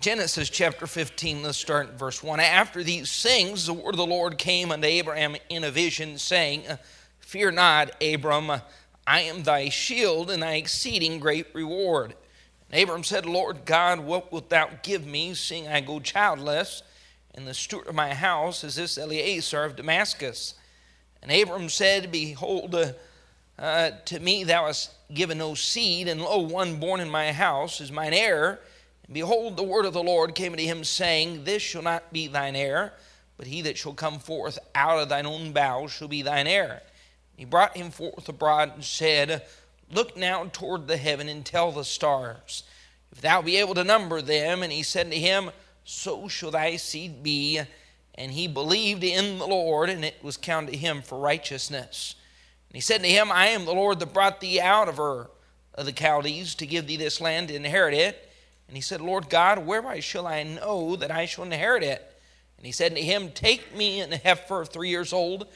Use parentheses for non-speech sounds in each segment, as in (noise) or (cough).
Genesis chapter 15, let's start at verse 1. After these things, the word of the Lord came unto Abraham in a vision, saying, Fear not, Abram, I am thy shield and thy exceeding great reward. And Abram said, Lord God, what wilt thou give me, seeing I go childless, and the steward of my house is this Eliezer of Damascus? And Abram said, Behold, uh, uh, to me thou hast given no seed, and lo, one born in my house is mine heir. Behold, the word of the Lord came unto him, saying, This shall not be thine heir, but he that shall come forth out of thine own bowels shall be thine heir. He brought him forth abroad and said, Look now toward the heaven and tell the stars, if thou be able to number them. And he said to him, So shall thy seed be. And he believed in the Lord, and it was counted to him for righteousness. And he said to him, I am the Lord that brought thee out of Ur of the Chaldees to give thee this land to inherit it. And he said, Lord God, whereby shall I know that I shall inherit it? And he said to him, Take me an heifer three years old,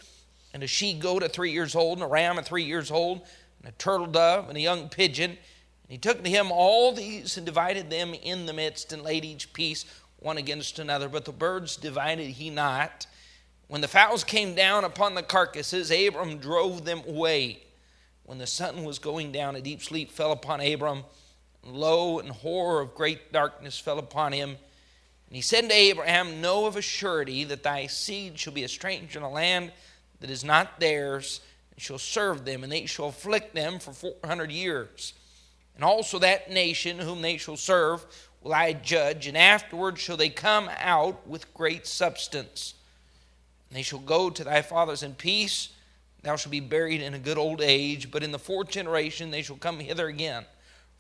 and a she goat at three years old, and a ram at three years old, and a turtle dove, and a young pigeon. And he took to him all these and divided them in the midst, and laid each piece one against another. But the birds divided he not. When the fowls came down upon the carcasses, Abram drove them away. When the sun was going down, a deep sleep fell upon Abram lo, and horror of great darkness fell upon him. And he said to Abraham, Know of a surety that thy seed shall be a stranger in a land that is not theirs, and shall serve them, and they shall afflict them for four hundred years. And also that nation whom they shall serve will I judge, and afterward shall they come out with great substance. And they shall go to thy fathers in peace. Thou shalt be buried in a good old age, but in the fourth generation they shall come hither again.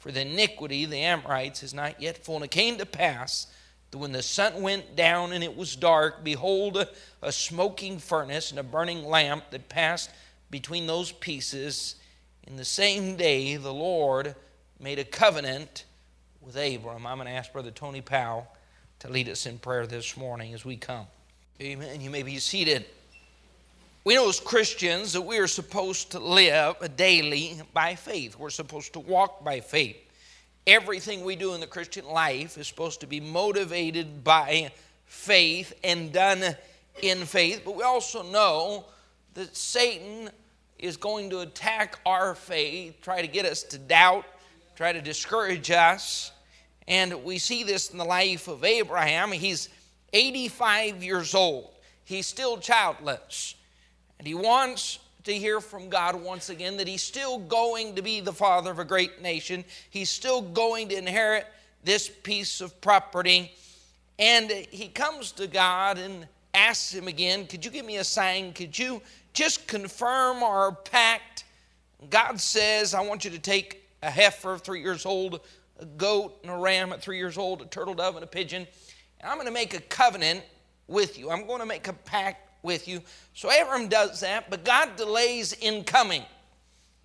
For the iniquity of the Amorites is not yet full. And it came to pass that when the sun went down and it was dark, behold, a smoking furnace and a burning lamp that passed between those pieces. In the same day, the Lord made a covenant with Abram. I'm going to ask Brother Tony Powell to lead us in prayer this morning as we come. Amen. You may be seated. We know as Christians that we are supposed to live daily by faith. We're supposed to walk by faith. Everything we do in the Christian life is supposed to be motivated by faith and done in faith. But we also know that Satan is going to attack our faith, try to get us to doubt, try to discourage us. And we see this in the life of Abraham. He's 85 years old, he's still childless. And he wants to hear from God once again that he's still going to be the father of a great nation. He's still going to inherit this piece of property. And he comes to God and asks him again, Could you give me a sign? Could you just confirm our pact? God says, I want you to take a heifer, three years old, a goat and a ram at three years old, a turtle dove and a pigeon. And I'm going to make a covenant with you. I'm going to make a pact with you. So Abram does that, but God delays in coming.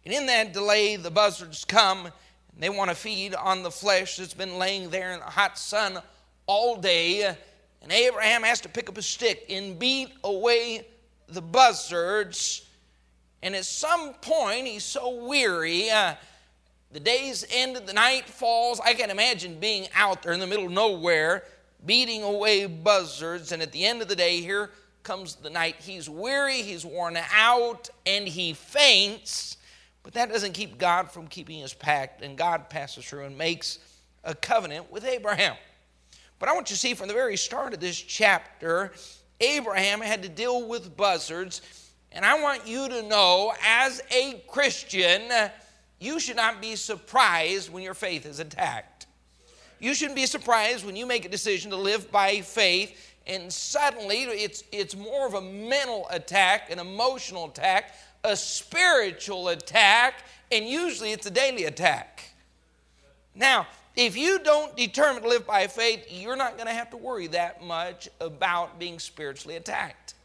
And in that delay, the buzzards come and they want to feed on the flesh that's been laying there in the hot sun all day. And Abraham has to pick up a stick and beat away the buzzards. And at some point, he's so weary. Uh, the day's ended, the night falls. I can imagine being out there in the middle of nowhere, beating away buzzards. And at the end of the day, here comes the night he's weary, he's worn out, and he faints. But that doesn't keep God from keeping his pact, and God passes through and makes a covenant with Abraham. But I want you to see from the very start of this chapter, Abraham had to deal with buzzards. And I want you to know, as a Christian, you should not be surprised when your faith is attacked. You shouldn't be surprised when you make a decision to live by faith and suddenly it's, it's more of a mental attack, an emotional attack, a spiritual attack, and usually it's a daily attack. Now, if you don't determine to live by faith, you're not going to have to worry that much about being spiritually attacked.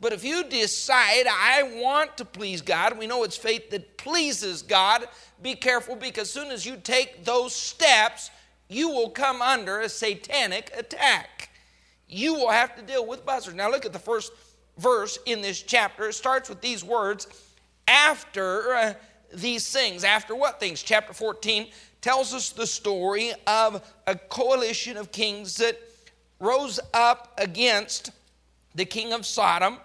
But if you decide, I want to please God, we know it's faith that pleases God, be careful because as soon as you take those steps, you will come under a satanic attack you will have to deal with buzzards. Now, look at the first verse in this chapter. It starts with these words after uh, these things. After what things? Chapter 14 tells us the story of a coalition of kings that rose up against the king of Sodom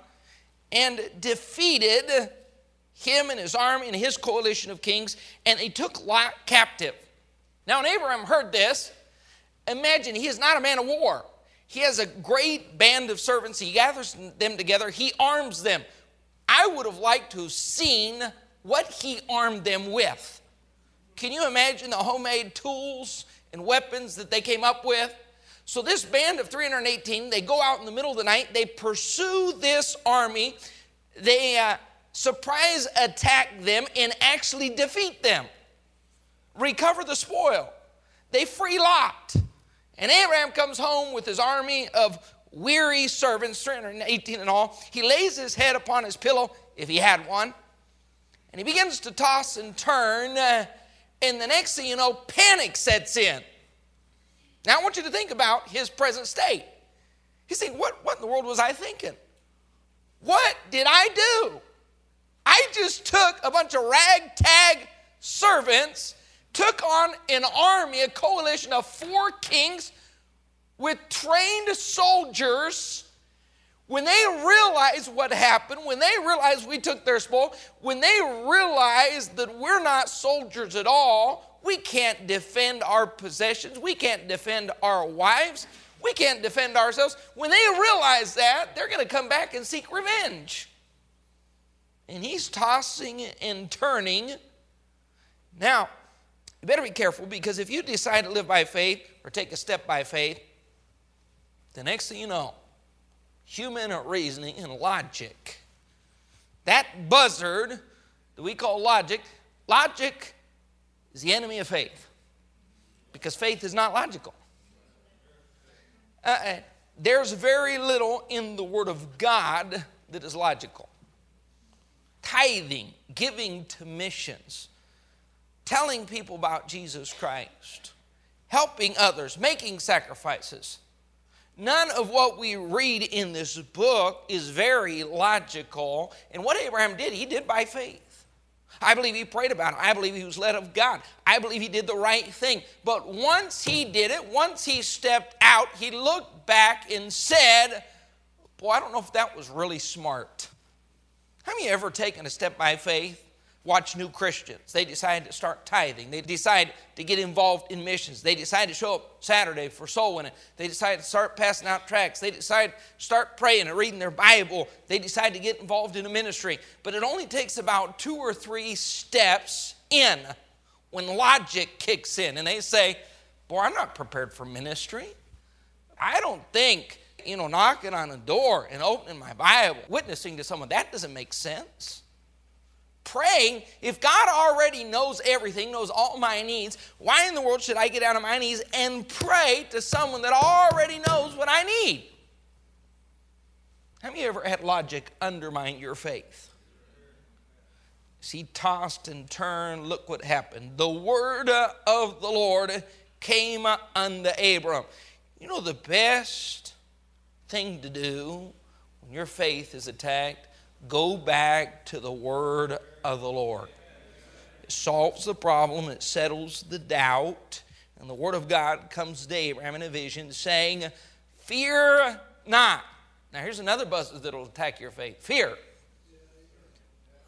and defeated him and his army and his coalition of kings, and they took Lot captive. Now, when Abraham heard this, imagine he is not a man of war. He has a great band of servants. He gathers them together, he arms them. I would have liked to have seen what he armed them with. Can you imagine the homemade tools and weapons that they came up with? So, this band of 318, they go out in the middle of the night, they pursue this army, they uh, surprise attack them, and actually defeat them, recover the spoil. They free Lot. And Abraham comes home with his army of weary servants, 318 in all. He lays his head upon his pillow, if he had one, and he begins to toss and turn. Uh, and the next thing you know, panic sets in. Now, I want you to think about his present state. He's thinking, what, what in the world was I thinking? What did I do? I just took a bunch of ragtag servants, took on an army, a coalition of four kings with trained soldiers. When they realized what happened, when they realized we took their spoil, when they realized that we're not soldiers at all, we can't defend our possessions. We can't defend our wives. We can't defend ourselves. When they realize that, they're going to come back and seek revenge. And he's tossing and turning. Now, you better be careful because if you decide to live by faith or take a step by faith, the next thing you know, human reasoning and logic, that buzzard that we call logic, logic is the enemy of faith because faith is not logical. Uh, uh, there's very little in the Word of God that is logical. Tithing, giving to missions, telling people about Jesus Christ, helping others, making sacrifices. None of what we read in this book is very logical. And what Abraham did, he did by faith. I believe he prayed about it. I believe he was led of God. I believe he did the right thing. But once he did it, once he stepped out, he looked back and said, Boy, I don't know if that was really smart. Have you ever taken a step by faith watch new Christians. They decide to start tithing. They decide to get involved in missions. They decide to show up Saturday for soul winning. They decide to start passing out tracts. They decide to start praying and reading their Bible. They decide to get involved in a ministry. But it only takes about two or three steps in when logic kicks in and they say, Boy, I'm not prepared for ministry. I don't think, you know, knocking on a door and opening my Bible, witnessing to someone, that doesn't make sense praying, if God already knows everything, knows all my needs, why in the world should I get down on my knees and pray to someone that already knows what I need? Have you ever had logic undermine your faith? See, tossed and turned, look what happened. The word of the Lord came unto Abram. You know, the best thing to do when your faith is attacked Go back to the word of the Lord. It solves the problem, it settles the doubt. And the word of God comes to Abraham in a vision saying, Fear not. Now, here's another buzz that'll attack your faith fear.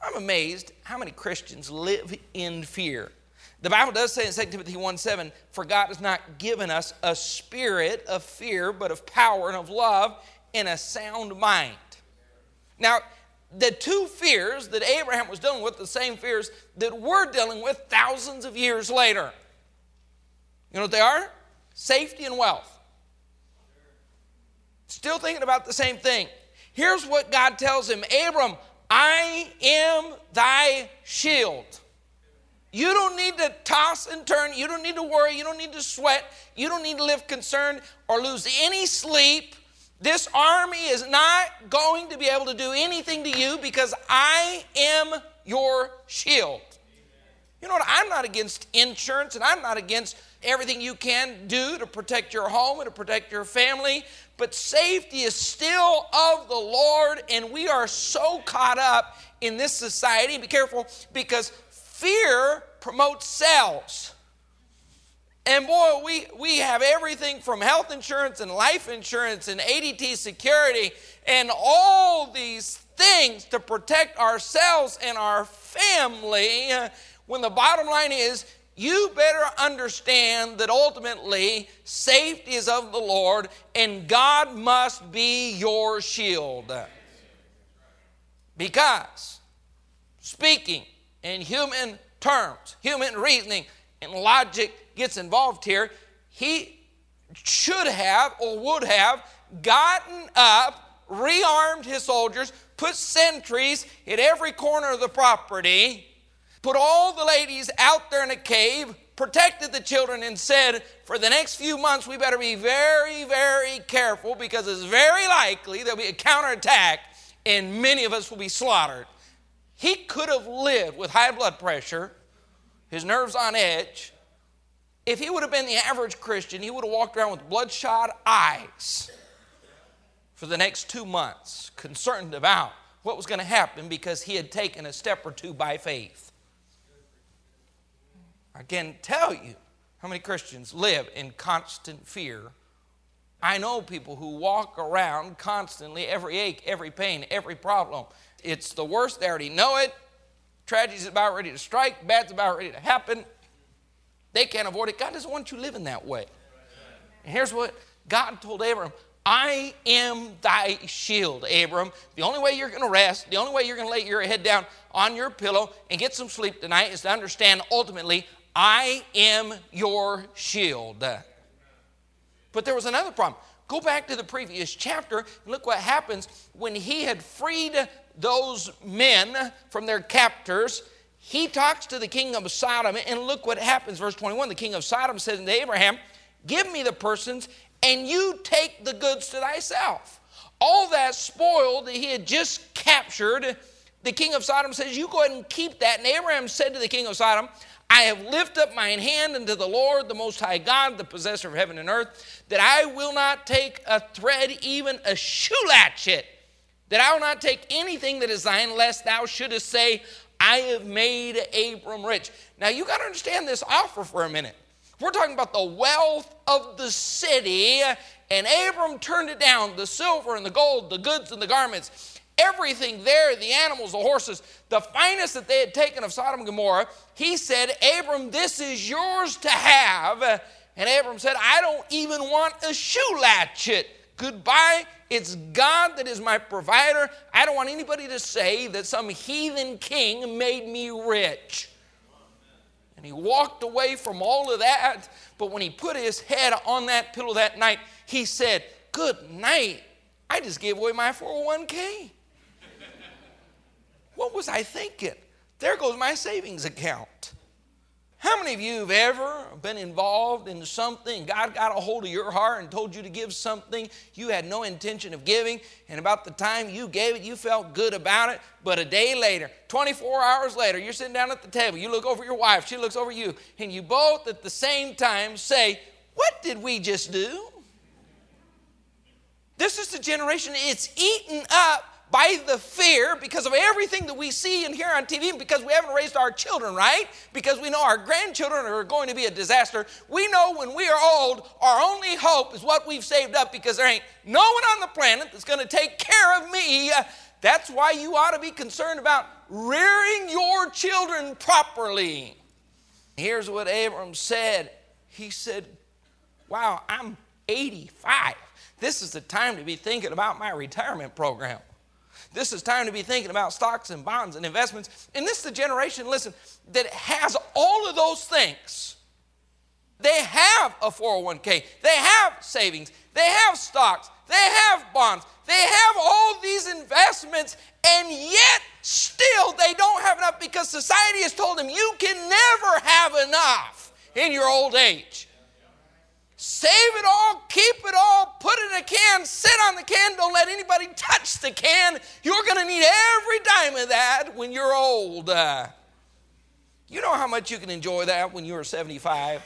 I'm amazed how many Christians live in fear. The Bible does say in 2 Timothy 1 7, For God has not given us a spirit of fear, but of power and of love and a sound mind. Now, the two fears that Abraham was dealing with, the same fears that we're dealing with thousands of years later. You know what they are? Safety and wealth. Still thinking about the same thing. Here's what God tells him Abram, I am thy shield. You don't need to toss and turn. You don't need to worry. You don't need to sweat. You don't need to live concerned or lose any sleep this army is not going to be able to do anything to you because I am your shield. You know what? I'm not against insurance and I'm not against everything you can do to protect your home and to protect your family, but safety is still of the Lord, and we are so caught up in this society. Be careful because fear promotes cells. And boy, we, we have everything from health insurance and life insurance and ADT security and all these things to protect ourselves and our family. When the bottom line is, you better understand that ultimately safety is of the Lord and God must be your shield. Because speaking in human terms, human reasoning, and logic gets involved here, he should have or would have gotten up, rearmed his soldiers, put sentries at every corner of the property, put all the ladies out there in a cave, protected the children, and said, For the next few months, we better be very, very careful because it's very likely there'll be a counterattack and many of us will be slaughtered. He could have lived with high blood pressure, his nerves on edge, if he would have been the average Christian, he would have walked around with bloodshot eyes for the next two months, concerned about what was going to happen because he had taken a step or two by faith. I can tell you how many Christians live in constant fear. I know people who walk around constantly, every ache, every pain, every problem. It's the worst. They already know it. Tragedy's about ready to strike, bad's about ready to happen. They can't avoid it. God doesn't want you living that way. And here's what God told Abram I am thy shield, Abram. The only way you're going to rest, the only way you're going to lay your head down on your pillow and get some sleep tonight is to understand ultimately, I am your shield. But there was another problem. Go back to the previous chapter and look what happens when he had freed those men from their captors he talks to the king of Sodom, and look what happens. Verse 21 the king of Sodom says to Abraham, Give me the persons, and you take the goods to thyself. All that spoil that he had just captured, the king of Sodom says, You go ahead and keep that. And Abraham said to the king of Sodom, I have lifted up mine hand unto the Lord, the Most High God, the possessor of heaven and earth, that I will not take a thread, even a shoe latchet, that I will not take anything that is thine, lest thou shouldest say, I have made Abram rich. Now you got to understand this offer for a minute. We're talking about the wealth of the city, and Abram turned it down the silver and the gold, the goods and the garments, everything there, the animals, the horses, the finest that they had taken of Sodom and Gomorrah. He said, Abram, this is yours to have. And Abram said, I don't even want a shoe latchet. Goodbye it's God that is my provider. I don't want anybody to say that some heathen king made me rich. And he walked away from all of that. But when he put his head on that pillow that night, he said, Good night. I just gave away my 401k. what was I thinking? There goes my savings account. How many of you have ever been involved in something? God got a hold of your heart and told you to give something you had no intention of giving, and about the time you gave it, you felt good about it. But a day later, 24 hours later, you're sitting down at the table, you look over your wife, she looks over you, and you both at the same time say, What did we just do? This is the generation, it's eaten up by the fear because of everything that we see and hear on TV, because we haven't raised our children right, because we know our grandchildren are going to be a disaster. We know when we are old, our only hope is what we've saved up because there ain't no one on the planet that's going to take care of me. That's why you ought to be concerned about rearing your children properly. Here's what Abram said He said, Wow, I'm 85. This is the time to be thinking about my retirement program. This is time to be thinking about stocks and bonds and investments. And this is the generation, listen, that has all of those things. They have a 401k, they have savings, they have stocks, they have bonds, they have all these investments, and yet still they don't have enough because society has told them you can never have enough in your old age. Save it all, keep it all, put it in a can, sit on the can, don't let anybody touch the can. You're going to need every dime of that when you're old. Uh, you know how much you can enjoy that when you're 75?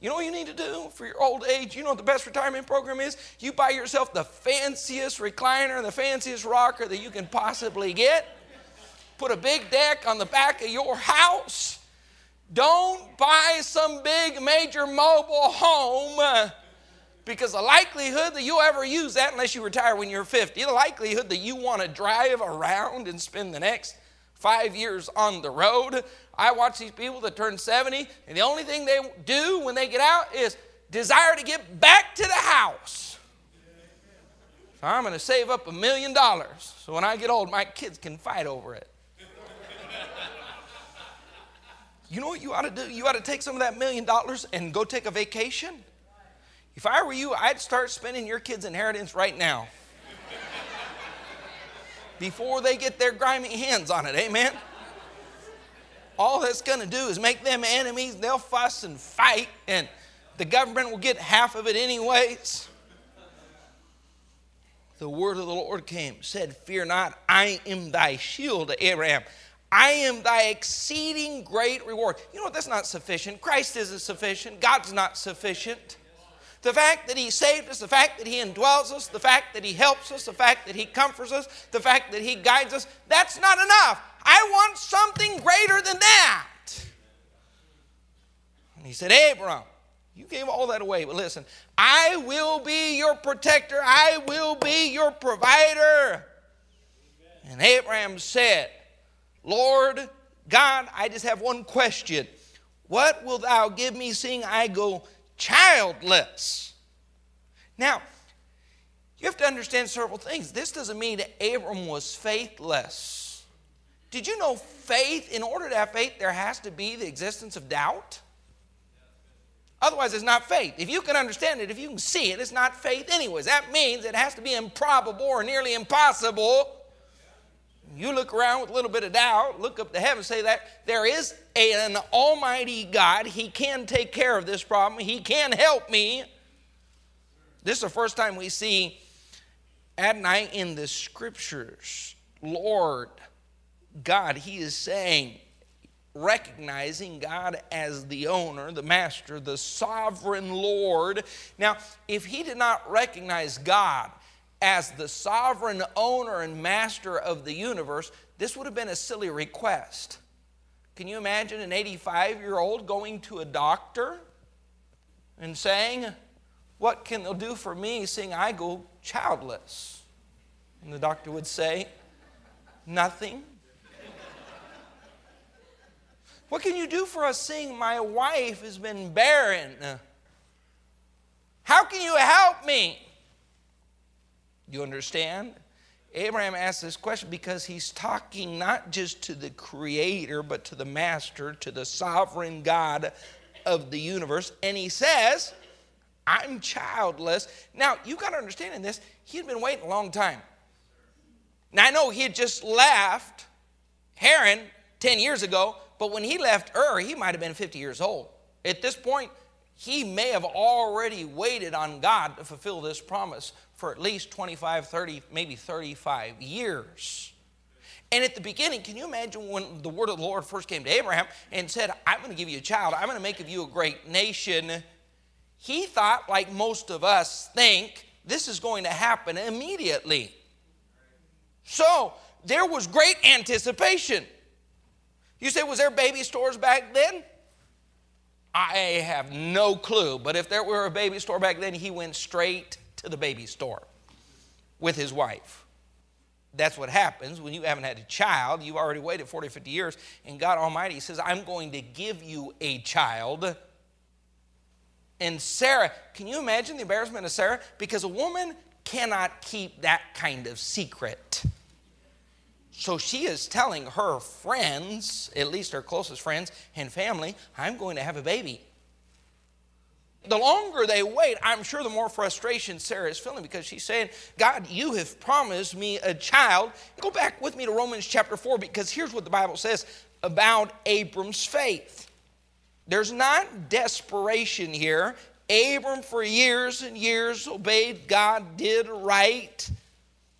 You know what you need to do for your old age? You know what the best retirement program is? You buy yourself the fanciest recliner, the fanciest rocker that you can possibly get. Put a big deck on the back of your house Don't buy some big major mobile home uh, because the likelihood that you'll ever use that unless you retire when you're 50, the likelihood that you want to drive around and spend the next five years on the road. I watch these people that turn 70, and the only thing they do when they get out is desire to get back to the house. So I'm going to save up a million dollars so when I get old, my kids can fight over it. You know what you ought to do? You ought to take some of that million dollars and go take a vacation. If I were you, I'd start spending your kids' inheritance right now. Before they get their grimy hands on it, amen? All that's going to do is make them enemies. They'll fuss and fight, and the government will get half of it anyways. The word of the Lord came, said, Fear not, I am thy shield, Abraham. I am thy exceeding great reward. You know, that's not sufficient. Christ isn't sufficient. God's not sufficient. The fact that He saved us, the fact that He indwells us, the fact that He helps us, the fact that He comforts us, the fact that He guides us, that's not enough. I want something greater than that. And He said, Abram, you gave all that away, but listen, I will be your protector, I will be your provider. And Abraham said, Lord God, I just have one question. What will thou give me, seeing I go childless? Now, you have to understand several things. This doesn't mean that Abram was faithless. Did you know faith, in order to have faith, there has to be the existence of doubt? Otherwise, it's not faith. If you can understand it, if you can see it, it's not faith, anyways. That means it has to be improbable or nearly impossible you look around with a little bit of doubt, look up to heaven, say that there is an almighty God. He can take care of this problem, He can help me. This is the first time we see Adonai in the scriptures. Lord God, He is saying, recognizing God as the owner, the master, the sovereign Lord. Now, if he did not recognize God as the sovereign owner and master of the universe, this would have been a silly request. Can you imagine an 85 year old going to a doctor and saying, What can they do for me seeing I go childless? And the doctor would say, Nothing. what can you do for us seeing my wife has been barren? How can you help me? You understand? Abraham asked this question because he's talking not just to the creator, but to the master, to the sovereign God of the universe. And he says, I'm childless. Now, you got to understand in this, he had been waiting a long time. Now, I know he had just left Haran 10 years ago, but when he left Ur, he might have been 50 years old. At this point, he may have already waited on God to fulfill this promise for at least 25, 30, maybe 35 years. And at the beginning, can you imagine when the word of the Lord first came to Abraham and said, I'm going to give you a child, I'm going to make of you a great nation? He thought, like most of us think, this is going to happen immediately. So there was great anticipation. You say, was there baby stores back then? I have no clue. But if there were a baby store back then, he went straight to the baby store with his wife. That's what happens when you haven't had a child. You've already waited 40, 50 years, and God Almighty says, I'm going to give you a child. And Sarah, can you imagine the embarrassment of Sarah? Because a woman cannot keep that kind of secret. So she is telling her friends, at least her closest friends and family, I'm going to have a baby the longer they wait, I'm sure the more frustration Sarah is feeling because she's saying, God, you have promised me a child. Go back with me to Romans chapter 4 because here's what the Bible says about Abram's faith. There's not desperation here. Abram, for years and years, obeyed God, did right,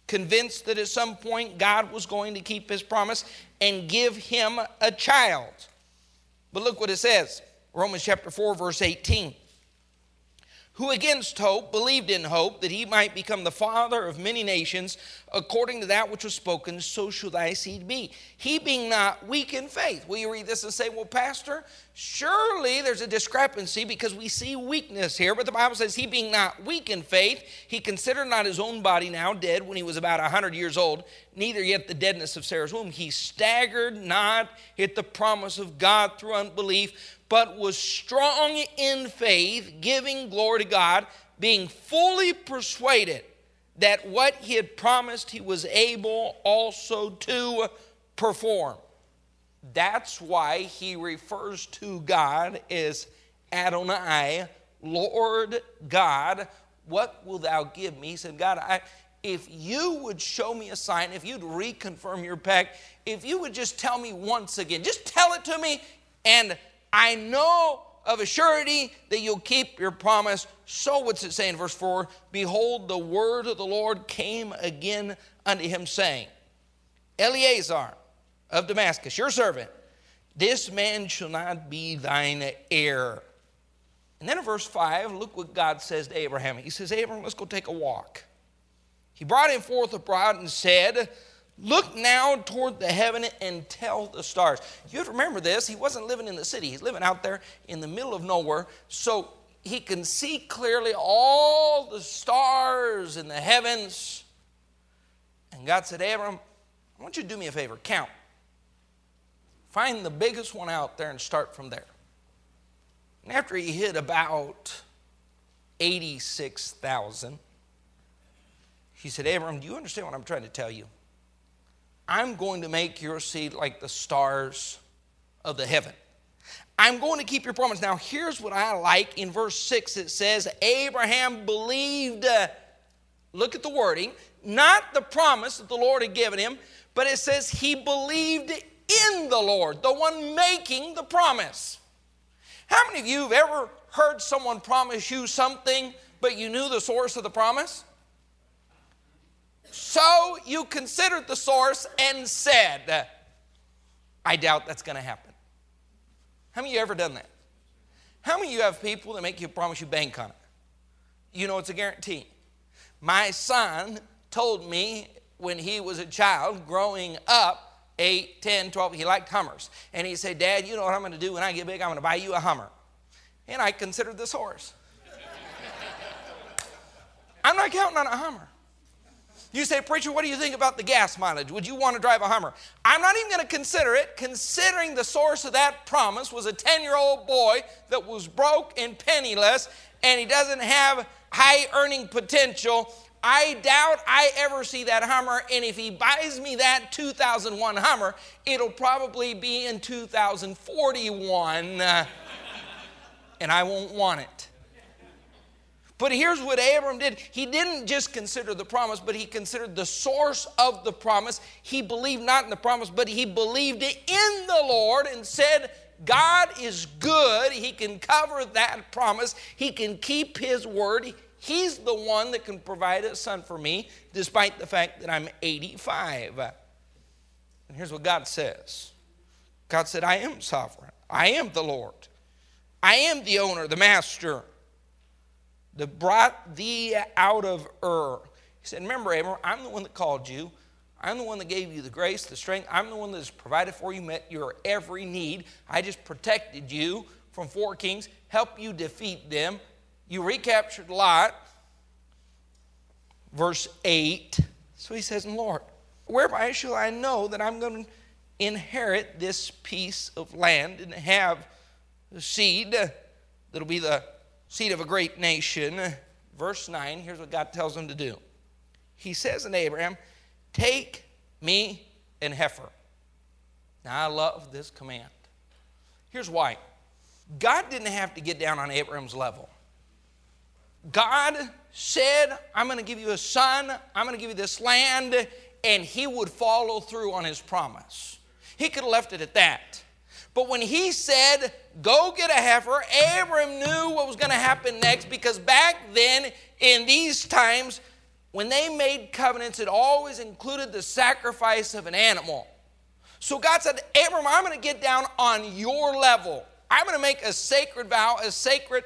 convinced that at some point God was going to keep his promise and give him a child. But look what it says Romans chapter 4, verse 18 who against hope believed in hope that he might become the father of many nations, according to that which was spoken, so shall thy seed be. He being not weak in faith. Will you read this and say, Well, Pastor, Surely there's a discrepancy because we see weakness here, but the Bible says he being not weak in faith, he considered not his own body now dead when he was about a hundred years old, neither yet the deadness of Sarah's womb. He staggered not at the promise of God through unbelief, but was strong in faith, giving glory to God, being fully persuaded that what he had promised he was able also to perform. That's why he refers to God as Adonai, Lord God. What will thou give me? He said, God, I, if you would show me a sign, if you'd reconfirm your pact, if you would just tell me once again, just tell it to me, and I know of a surety that you'll keep your promise. So, what's it say in verse 4? Behold, the word of the Lord came again unto him, saying, Eliezer, of Damascus, your servant, this man shall not be thine heir. And then in verse 5, look what God says to Abraham. He says, Abraham, let's go take a walk. He brought him forth abroad and said, Look now toward the heaven and tell the stars. You have to remember this. He wasn't living in the city, he's living out there in the middle of nowhere. So he can see clearly all the stars in the heavens. And God said, Abram, I want you to do me a favor count. Find the biggest one out there and start from there. And after he hit about 86,000, he said, Abram, do you understand what I'm trying to tell you? I'm going to make your seed like the stars of the heaven. I'm going to keep your promise. Now, here's what I like in verse 6 it says, Abraham believed, uh, look at the wording, not the promise that the Lord had given him, but it says he believed in the Lord, the one making the promise. How many of you have ever heard someone promise you something, but you knew the source of the promise? So you considered the source and said, I doubt that's going to happen. How many of you ever done that? How many of you have people that make you promise you bank on it? You know it's a guarantee. My son told me when he was a child growing up 8, 10, 12. He liked Hummers. And he said, Dad, you know what I'm going to do when I get big? I'm going to buy you a Hummer. And I considered this (laughs) horse. I'm not counting on a Hummer. You say, Preacher, what do you think about the gas mileage? Would you want to drive a Hummer? I'm not even going to consider it, considering the source of that promise was a 10 year old boy that was broke and penniless, and he doesn't have high earning potential. I doubt I ever see that Hummer, and if he buys me that 2001 Hummer, it'll probably be in 2041, uh, (laughs) and I won't want it. But here's what Abram did. He didn't just consider the promise, but he considered the source of the promise. He believed not in the promise, but he believed in the Lord and said, God is good. He can cover that promise. He can keep his word. He's the one that can provide a son for me, despite the fact that I'm 85. And here's what God says God said, I am sovereign. I am the Lord. I am the owner, the master that brought thee out of Ur. He said, Remember, Abram, I'm the one that called you. I'm the one that gave you the grace, the strength. I'm the one that has provided for you, met your every need. I just protected you from four kings, helped you defeat them. You recaptured Lot, verse 8. So he says, Lord, whereby shall I know that I'm going to inherit this piece of land and have seed that'll be the seed of a great nation? Verse 9, here's what God tells him to do. He says to Abraham, Take me and heifer. Now, I love this command. Here's why God didn't have to get down on Abraham's level. God said, I'm going to give you a son, I'm going to give you this land, and he would follow through on his promise. He could have left it at that. But when he said, Go get a heifer, Abram knew what was going to happen next because back then, in these times, when they made covenants, it always included the sacrifice of an animal. So God said, Abram, I'm going to get down on your level. I'm going to make a sacred vow, a sacred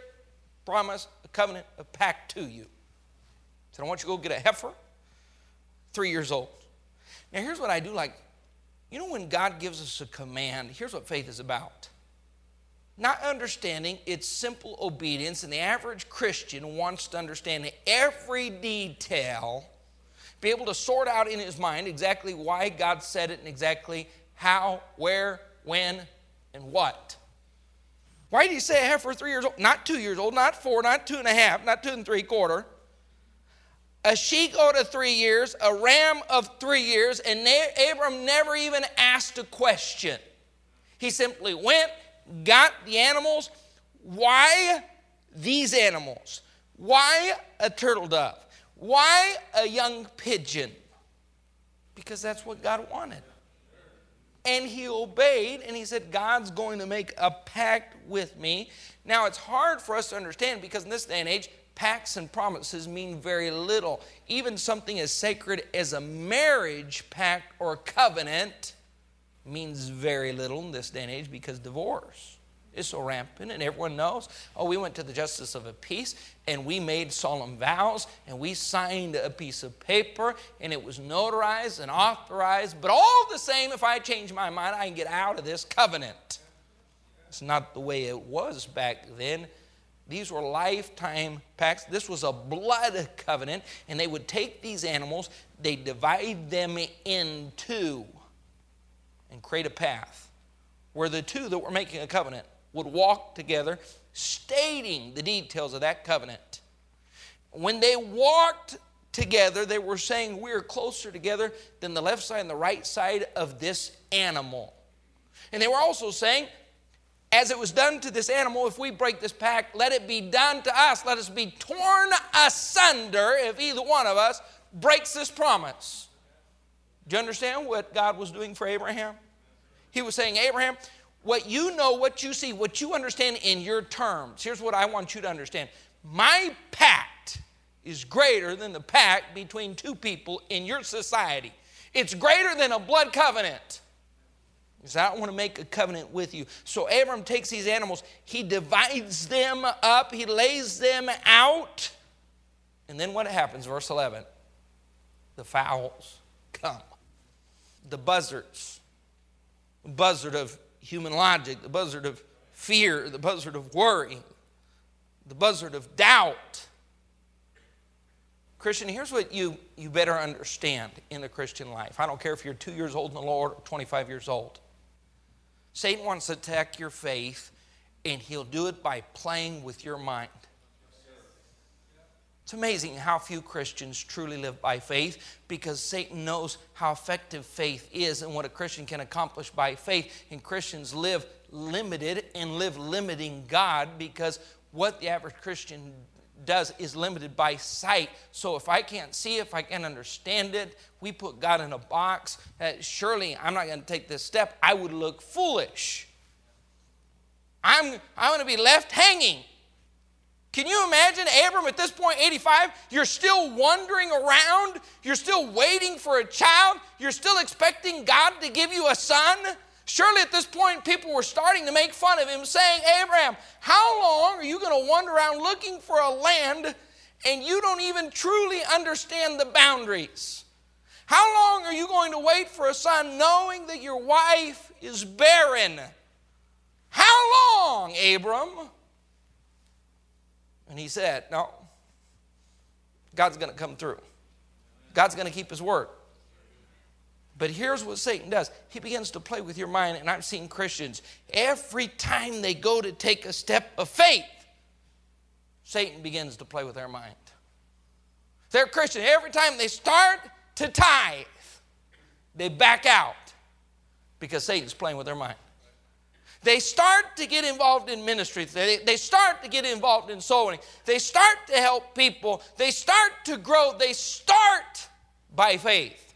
promise a covenant, a pact to you. He said, I want you to go get a heifer, three years old. Now, here's what I do like. You know, when God gives us a command, here's what faith is about not understanding its simple obedience, and the average Christian wants to understand every detail, be able to sort out in his mind exactly why God said it and exactly how, where, when, and what. Why did he say a heifer three years old? Not two years old, not four, not two and a half, not two and three quarter. A she goat of three years, a ram of three years, and Abram never even asked a question. He simply went, got the animals. Why these animals? Why a turtle dove? Why a young pigeon? Because that's what God wanted. And he obeyed, and he said, God's going to make a pact with me. Now, it's hard for us to understand because in this day and age, pacts and promises mean very little. Even something as sacred as a marriage pact or covenant means very little in this day and age because divorce is so rampant and everyone knows. Oh, we went to the justice of a peace and we made solemn vows and we signed a piece of paper and it was notarized and authorized. But all the same, if I change my mind, I can get out of this covenant. It's not the way it was back then. These were lifetime pacts. This was a blood covenant, and they would take these animals, they divide them in two and create a path where the two that were making a covenant would walk together, stating the details of that covenant. When they walked together, they were saying, We're closer together than the left side and the right side of this animal. And they were also saying, as it was done to this animal, if we break this pact, let it be done to us. Let us be torn asunder if either one of us breaks this promise. Do you understand what God was doing for Abraham? He was saying, Abraham, what you know, what you see, what you understand in your terms. Here's what I want you to understand my pact is greater than the pact between two people in your society, it's greater than a blood covenant. He I want to make a covenant with you. So Abram takes these animals, he divides them up, he lays them out. And then what happens? Verse 11 the fowls come, the buzzards buzzard of human logic, the buzzard of fear, the buzzard of worry, the buzzard of doubt. Christian, here's what you, you better understand in the Christian life. I don't care if you're two years old in the Lord or 25 years old. Satan wants to attack your faith, and he'll do it by playing with your mind. It's amazing how few Christians truly live by faith because Satan knows how effective faith is and what a Christian can accomplish by faith. And Christians live limited and live limiting God because what the average Christian does is limited by sight. So if I can't see, if I can't understand it, we put God in a box. Uh, surely I'm not going to take this step. I would look foolish. I'm, I'm going to be left hanging. Can you imagine Abram at this point, 85? You're still wandering around. You're still waiting for a child. You're still expecting God to give you a son. Surely at this point, people were starting to make fun of him, saying, Abraham, how long are you going to wander around looking for a land and you don't even truly understand the boundaries? How long are you going to wait for a son knowing that your wife is barren? How long, Abram? And he said, No, God's going to come through. God's going to keep his word. But here's what Satan does he begins to play with your mind. And I've seen Christians, every time they go to take a step of faith, Satan begins to play with their mind. They're Christian. Every time they start to tithe, they back out because Satan's playing with their mind. They start to get involved in ministry. They, they start to get involved in soul winning. They start to help people. They start to grow. They start by faith.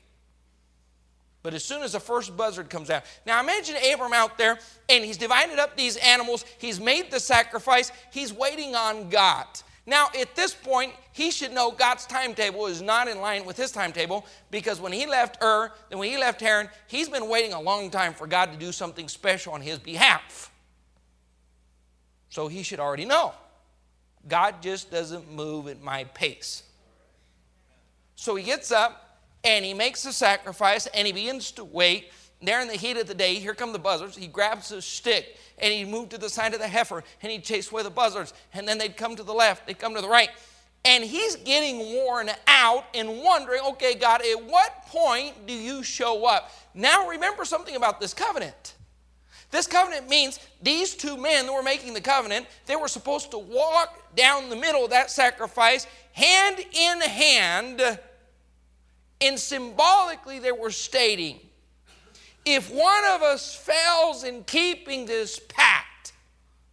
But as soon as the first buzzard comes out, now imagine Abram out there and he's divided up these animals. He's made the sacrifice. He's waiting on God. Now, at this point, he should know God's timetable is not in line with his timetable because when he left Ur, then when he left Haran, he's been waiting a long time for God to do something special on his behalf. So he should already know. God just doesn't move at my pace. So he gets up and he makes the sacrifice and he begins to wait. there in the heat of the day, here come the buzzards. He grabs his stick and he moved to the side of the heifer and he'd chase away the buzzards. And then they'd come to the left, they'd come to the right. And he's getting worn out and wondering, okay, God, at what point do you show up? Now remember something about this covenant. This covenant means these two men that were making the covenant, they were supposed to walk down the middle of that sacrifice, hand in hand, and symbolically they were stating, if one of us fails in keeping this pact,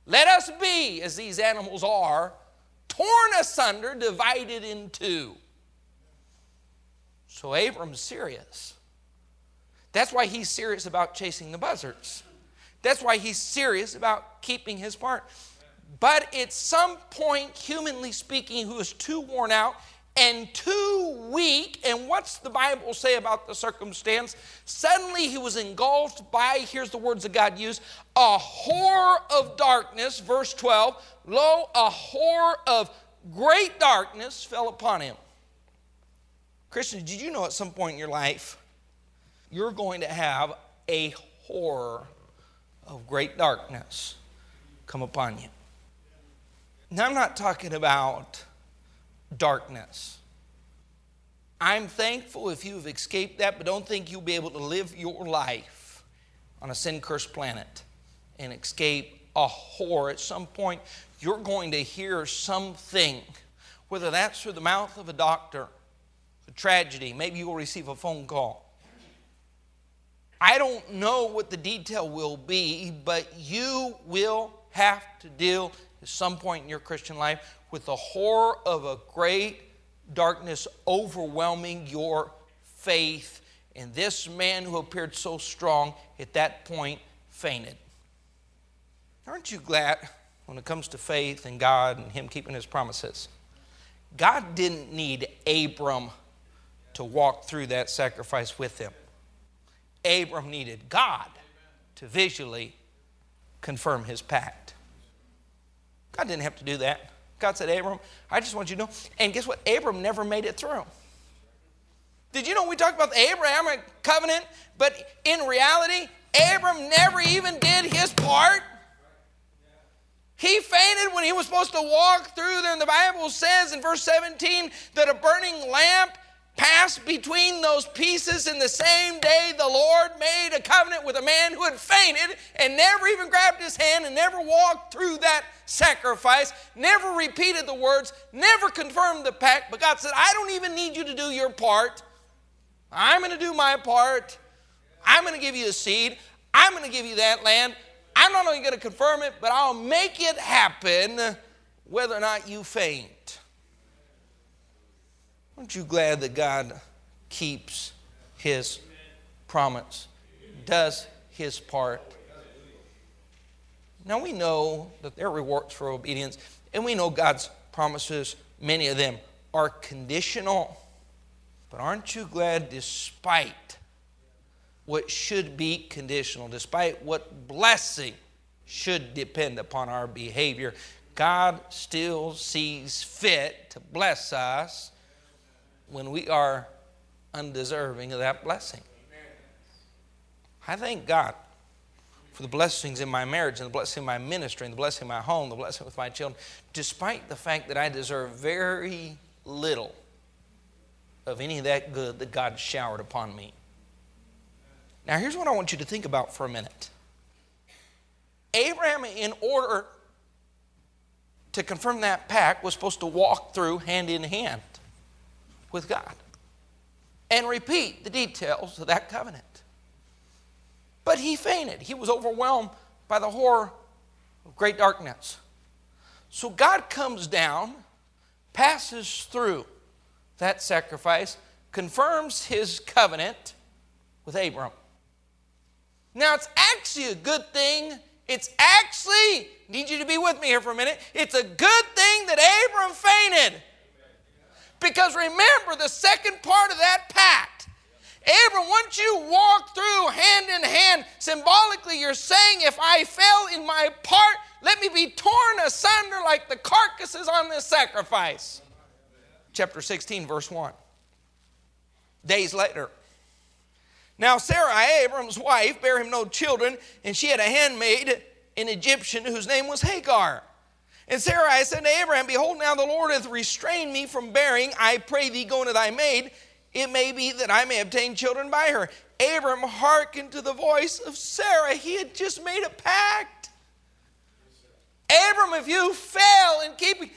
let us be, as these animals are, torn asunder, divided in two. So Abram's serious. That's why he's serious about chasing the buzzards. That's why he's serious about keeping his part. But at some point, humanly speaking, who is too worn out and too weak. And what's the Bible say about the circumstance? Suddenly he was engulfed by, here's the words that God used, a horror of darkness, verse 12. Lo, a horror of great darkness fell upon him. Christians, did you know at some point in your life you're going to have a horror of great darkness come upon you? Now, I'm not talking about darkness. I'm thankful if you've escaped that, but don't think you'll be able to live your life on a sin cursed planet and escape a horror. At some point, you're going to hear something, whether that's through the mouth of a doctor, a tragedy, maybe you will receive a phone call. I don't know what the detail will be, but you will have to deal at some point in your Christian life with the horror of a great darkness overwhelming your faith. And this man who appeared so strong at that point fainted. Aren't you glad when it comes to faith and God and Him keeping His promises? God didn't need Abram to walk through that sacrifice with him. Abram needed God to visually confirm his pact. God didn't have to do that. God said, Abram, I just want you to know. And guess what? Abram never made it through. Did you know we talked about the Abrahamic covenant, but in reality, Abram never even did his part? He fainted when he was supposed to walk through there. And the Bible says in verse 17 that a burning lamp passed between those pieces in the same day the Lord made a covenant with a man who had fainted and never even grabbed his hand and never walked through that sacrifice, never repeated the words, never confirmed the pact. But God said, I don't even need you to do your part. I'm going to do my part. I'm going to give you a seed. I'm going to give you that land. I'm not only going to confirm it, but I'll make it happen whether or not you faint. Aren't you glad that God keeps his promise, does his part? Now we know that there are rewards for obedience, and we know God's promises, many of them are conditional. But aren't you glad, despite what should be conditional, despite what blessing should depend upon our behavior, God still sees fit to bless us when we are undeserving of that blessing. I thank God for the blessings in my marriage and the blessing in my ministry and the blessing in my home, the blessing with my children, despite the fact that I deserve very little of any of that good that God showered upon me. Now, here's what I want you to think about for a minute. Abraham, in order to confirm that pact, was supposed to walk through hand in hand with God and repeat the details of that covenant. But he fainted. He was overwhelmed by the horror of great darkness. So God comes down, passes through that sacrifice, confirms his covenant with Abram. Now, it's actually a good thing. It's actually, need you to be with me here for a minute. It's a good thing that Abram fainted. Because remember, the second part of that pact, Abram, once you walk through hand in hand, symbolically, you're saying, if I fail in my part, let me be torn asunder like the carcasses on this sacrifice. Chapter 16, verse 1. Days later, Now, Sarai, Abram's wife, bare him no children, and she had a handmaid, an Egyptian, whose name was Hagar. And Sarai said to Abraham, Behold, now the Lord hath restrained me from bearing. I pray thee, go unto thy maid. It may be that I may obtain children by her. Abram hearkened to the voice of Sarah. He had just made a pact. Abram, if you fail in keeping,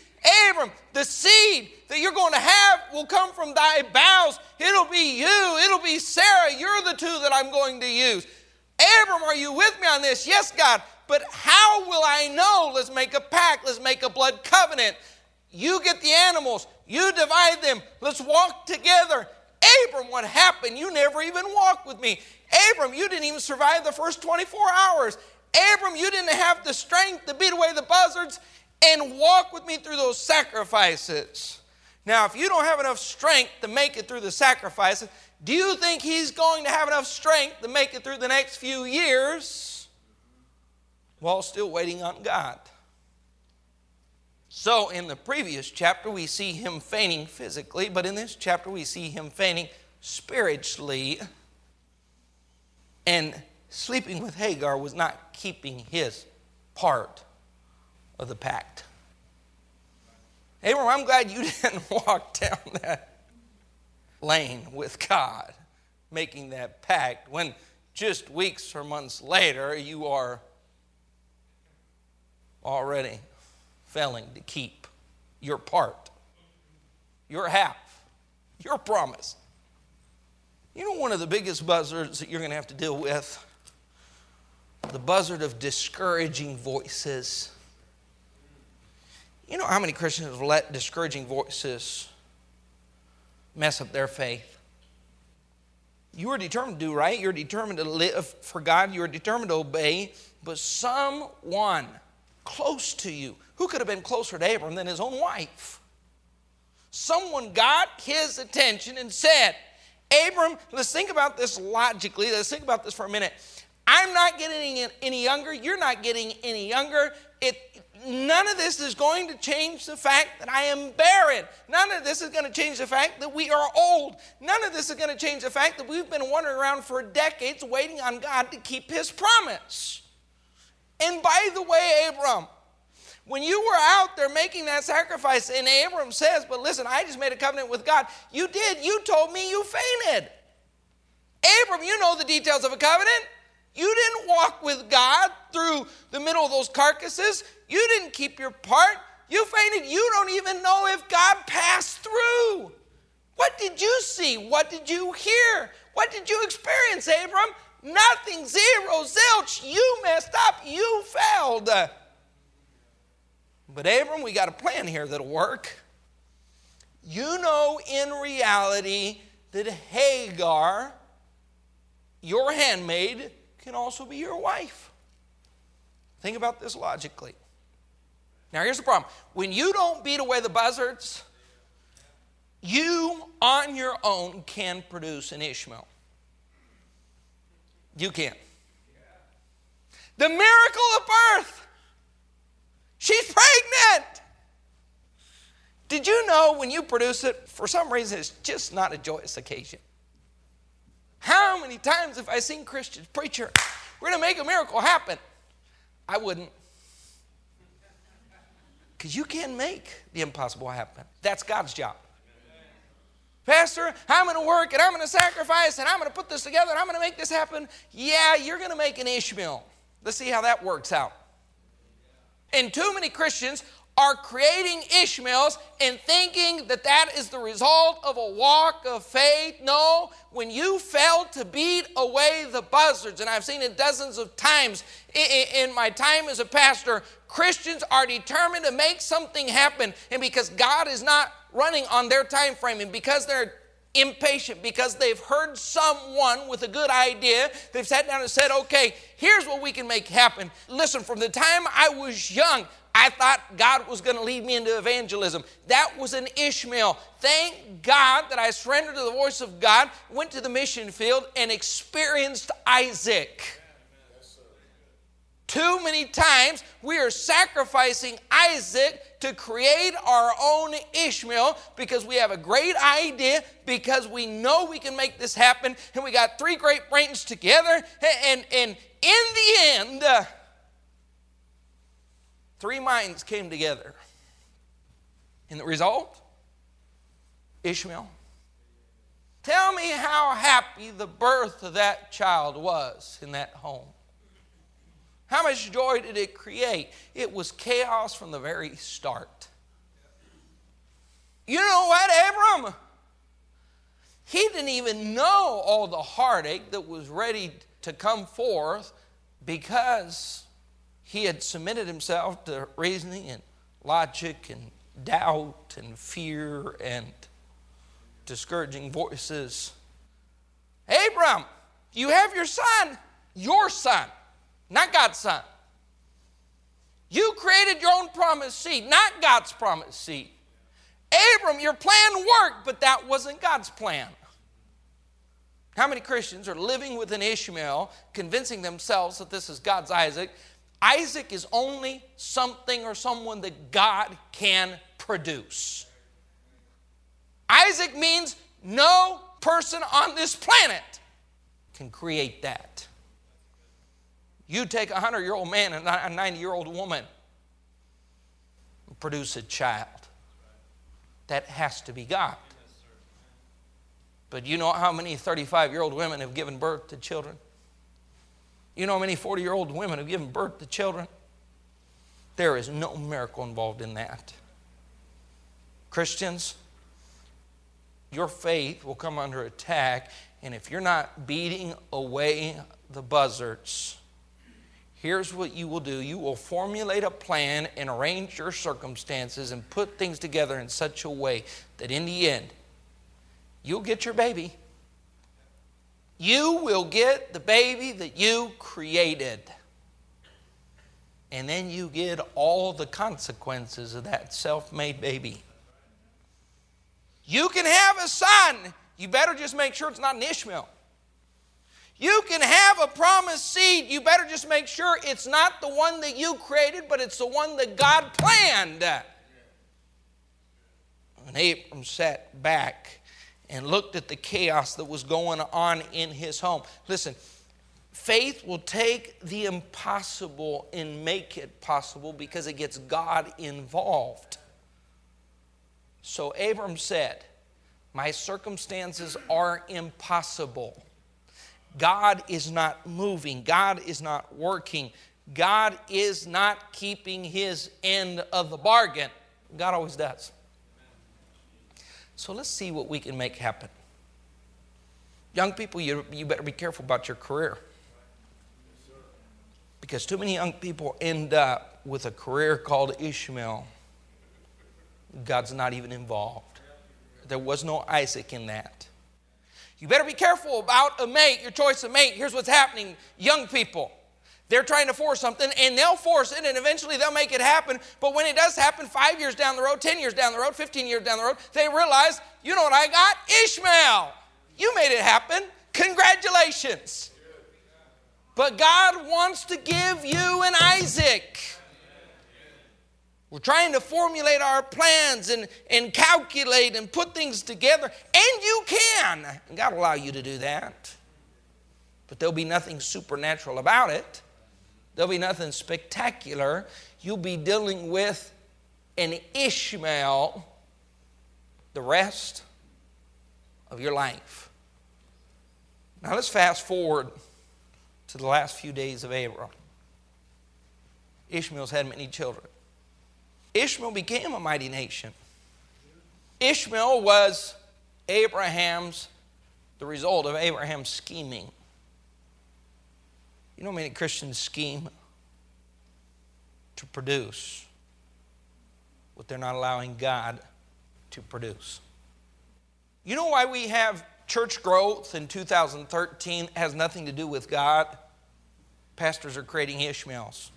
Abram, the seed that you're going to have will come from thy bowels. It'll be you, it'll be Sarah. You're the two that I'm going to use. Abram, are you with me on this? Yes, God. But how will I know? Let's make a pact, let's make a blood covenant. You get the animals, you divide them, let's walk together. Abram, what happened? You never even walked with me. Abram, you didn't even survive the first 24 hours. Abram, you didn't have the strength to beat away the buzzards and walk with me through those sacrifices. Now, if you don't have enough strength to make it through the sacrifices, do you think he's going to have enough strength to make it through the next few years while still waiting on God? So, in the previous chapter, we see him fainting physically, but in this chapter, we see him fainting spiritually. And sleeping with Hagar was not keeping his part of the pact. Abram, I'm glad you (laughs) didn't walk down that lane with God, making that pact, when just weeks or months later you are already failing to keep your part, your half, your promise. You know, one of the biggest buzzards that you're going to have to deal with? The buzzard of discouraging voices. You know how many Christians have let discouraging voices mess up their faith? You are determined to do right. You're determined to live for God. You're determined to obey. But someone close to you who could have been closer to Abram than his own wife? Someone got his attention and said, Abram, let's think about this logically. Let's think about this for a minute. I'm not getting any younger. You're not getting any younger. It, none of this is going to change the fact that I am barren. None of this is going to change the fact that we are old. None of this is going to change the fact that we've been wandering around for decades waiting on God to keep his promise. And by the way, Abram, when you were out there making that sacrifice, and Abram says, But listen, I just made a covenant with God. You did. You told me you fainted. Abram, you know the details of a covenant. You didn't walk with God through the middle of those carcasses. You didn't keep your part. You fainted. You don't even know if God passed through. What did you see? What did you hear? What did you experience, Abram? Nothing, zero, zilch. You messed up. You failed. But, Abram, we got a plan here that'll work. You know, in reality, that Hagar, your handmaid, can also be your wife. Think about this logically. Now, here's the problem when you don't beat away the buzzards, you on your own can produce an Ishmael. You can. The miracle of birth. She's pregnant. Did you know when you produce it, for some reason, it's just not a joyous occasion? How many times have I seen Christians, preacher, we're going to make a miracle happen? I wouldn't. Because you can make the impossible happen. That's God's job. Pastor, I'm going to work and I'm going to sacrifice and I'm going to put this together and I'm going to make this happen. Yeah, you're going to make an Ishmael. Let's see how that works out. And too many Christians are creating Ishmaels and thinking that that is the result of a walk of faith. No, when you fail to beat away the buzzards, and I've seen it dozens of times in my time as a pastor, Christians are determined to make something happen, and because God is not running on their time frame, and because they're impatient because they've heard someone with a good idea. They've sat down and said, okay, here's what we can make happen. Listen, from the time I was young, I thought God was going to lead me into evangelism. That was an Ishmael. Thank God that I surrendered to the voice of God, went to the mission field, and experienced Isaac. Too many times we are sacrificing Isaac to create our own Ishmael because we have a great idea, because we know we can make this happen, and we got three great brains together. And, and in the end, uh, three minds came together. And the result? Ishmael. Tell me how happy the birth of that child was in that home. How much joy did it create? It was chaos from the very start. You know what, Abram? He didn't even know all the heartache that was ready to come forth because he had submitted himself to reasoning and logic and doubt and fear and discouraging voices. Abram, you have your son, your son not God's son. You created your own promised seed, not God's promised seed. Abram, your plan worked, but that wasn't God's plan. How many Christians are living with an Ishmael, convincing themselves that this is God's Isaac? Isaac is only something or someone that God can produce. Isaac means no person on this planet can create that. You take a 100 year old man and a 90 year old woman and produce a child. That has to be God. But you know how many 35 year old women have given birth to children? You know how many 40 year old women have given birth to children? There is no miracle involved in that. Christians, your faith will come under attack, and if you're not beating away the buzzards, here's what you will do you will formulate a plan and arrange your circumstances and put things together in such a way that in the end, you'll get your baby. You will get the baby that you created. And then you get all the consequences of that self made baby. You can have a son. You better just make sure it's not an Ishmael. You can have a promised seed. You better just make sure it's not the one that you created, but it's the one that God planned. And Abram sat back and looked at the chaos that was going on in his home. Listen, faith will take the impossible and make it possible because it gets God involved. So Abram said, My circumstances are impossible God is not moving, God is not working, God is not keeping his end of the bargain. God always does. So let's see what we can make happen. Young people, you, you better be careful about your career. Because too many young people end up with a career called Ishmael. God's not even involved. There was no Isaac in that. You better be careful about a mate, your choice of mate. Here's what's happening young people. They're trying to force something and they'll force it and eventually they'll make it happen. But when it does happen, five years down the road, 10 years down the road, 15 years down the road, they realize, you know what I got? Ishmael. You made it happen. Congratulations. But God wants to give you an Isaac. We're trying to formulate our plans and, and calculate and put things together, and you can. God will allow you to do that. But there'll be nothing supernatural about it, there'll be nothing spectacular. You'll be dealing with an Ishmael the rest of your life. Now let's fast forward to the last few days of Abram. Ishmael's had many children. Ishmael became a mighty nation. Ishmael was Abraham's, the result of Abraham's scheming. You know many Christians scheme to produce what they're not allowing God to produce. You know why we have church growth in 2013 has nothing to do with God? Pastors are creating Ishmaels.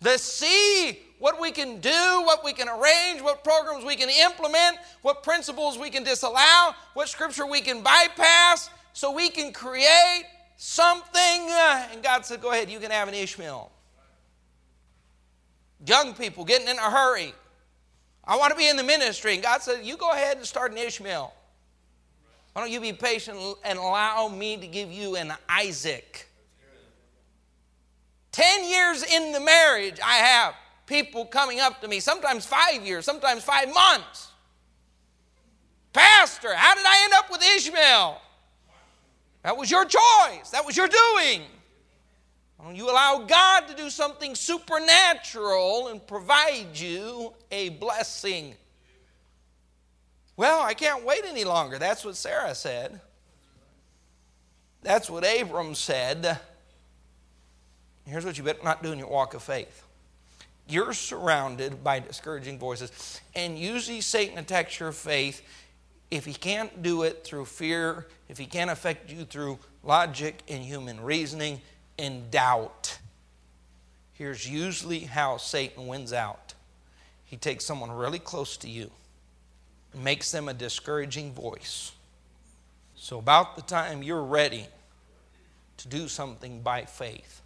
The see what we can do, what we can arrange, what programs we can implement, what principles we can disallow, what scripture we can bypass, so we can create something. Uh, and God said, Go ahead, you can have an Ishmael. Young people getting in a hurry. I want to be in the ministry. And God said, You go ahead and start an Ishmael. Why don't you be patient and allow me to give you an Isaac? Ten years in the marriage, I have people coming up to me, sometimes five years, sometimes five months. Pastor, how did I end up with Ishmael? That was your choice, that was your doing. You allow God to do something supernatural and provide you a blessing. Well, I can't wait any longer. That's what Sarah said. That's what Abram said. Here's what you better not do in your walk of faith. You're surrounded by discouraging voices, and usually Satan attacks your faith if he can't do it through fear, if he can't affect you through logic and human reasoning and doubt. Here's usually how Satan wins out he takes someone really close to you makes them a discouraging voice. So, about the time you're ready to do something by faith,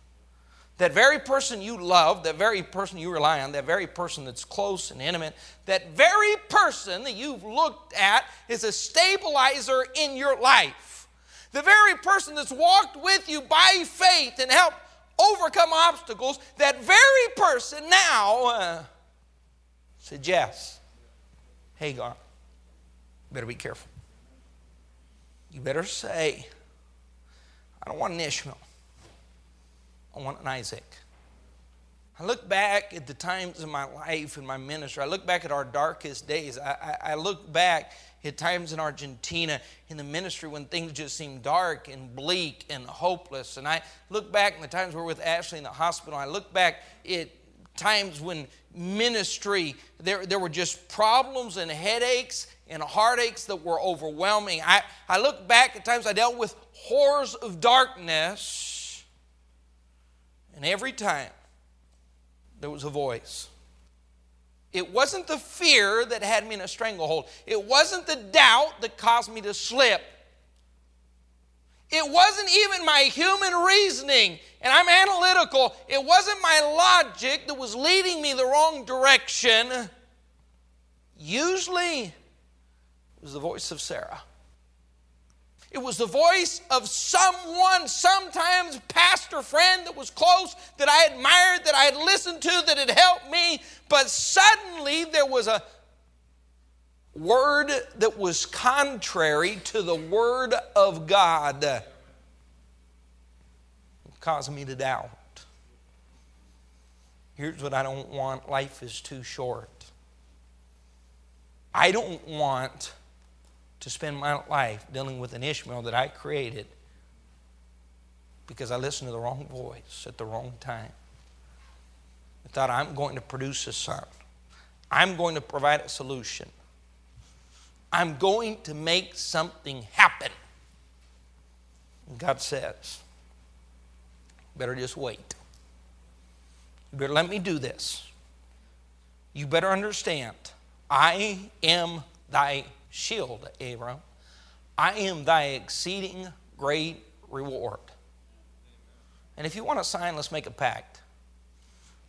that very person you love, that very person you rely on, that very person that's close and intimate, that very person that you've looked at is a stabilizer in your life. The very person that's walked with you by faith and helped overcome obstacles, that very person now uh, suggests, hey, God, better be careful. You better say, I don't want an Ishmael. I want an Isaac. I look back at the times in my life and my ministry. I look back at our darkest days. I, I, I, look back at times in Argentina in the ministry when things just seemed dark and bleak and hopeless. And I look back in the times we were with Ashley in the hospital. I look back at times when ministry, there, there were just problems and headaches and heartaches that were overwhelming. I, I look back at times I dealt with horrors of darkness, and every time there was a voice. It wasn't the fear that had me in a stranglehold. It wasn't the doubt that caused me to slip. It wasn't even my human reasoning, and I'm analytical. It wasn't my logic that was leading me the wrong direction. Usually, it was the voice of Sarah. It was the voice of someone, sometimes pastor friend that was close, that I admired, that I had listened to, that had helped me. But suddenly there was a word that was contrary to the word of God. It caused me to doubt. Here's what I don't want life is too short. I don't want to spend my life dealing with an Ishmael that I created because I listened to the wrong voice at the wrong time. I thought I'm going to produce a son. I'm going to provide a solution. I'm going to make something happen. And God says, better just wait. You better let me do this. You better understand, I am thy shield, Abram. I am thy exceeding great reward. And if you want to sign, let's make a pact.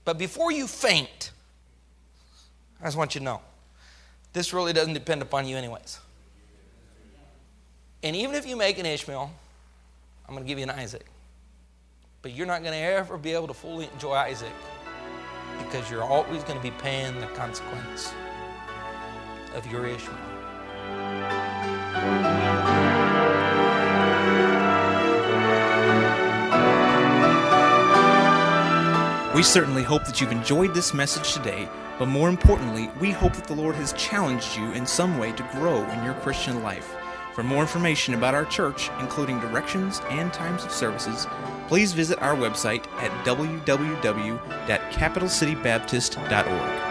But before you faint, I just want you to know this really doesn't depend upon you, anyways. And even if you make an Ishmael, I'm going to give you an Isaac. But you're not going to ever be able to fully enjoy Isaac because you're always going to be paying the consequence of your Ishmael. We certainly hope that you've enjoyed this message today, but more importantly, we hope that the Lord has challenged you in some way to grow in your Christian life. For more information about our church, including directions and times of services, please visit our website at www.capitalcitybaptist.org.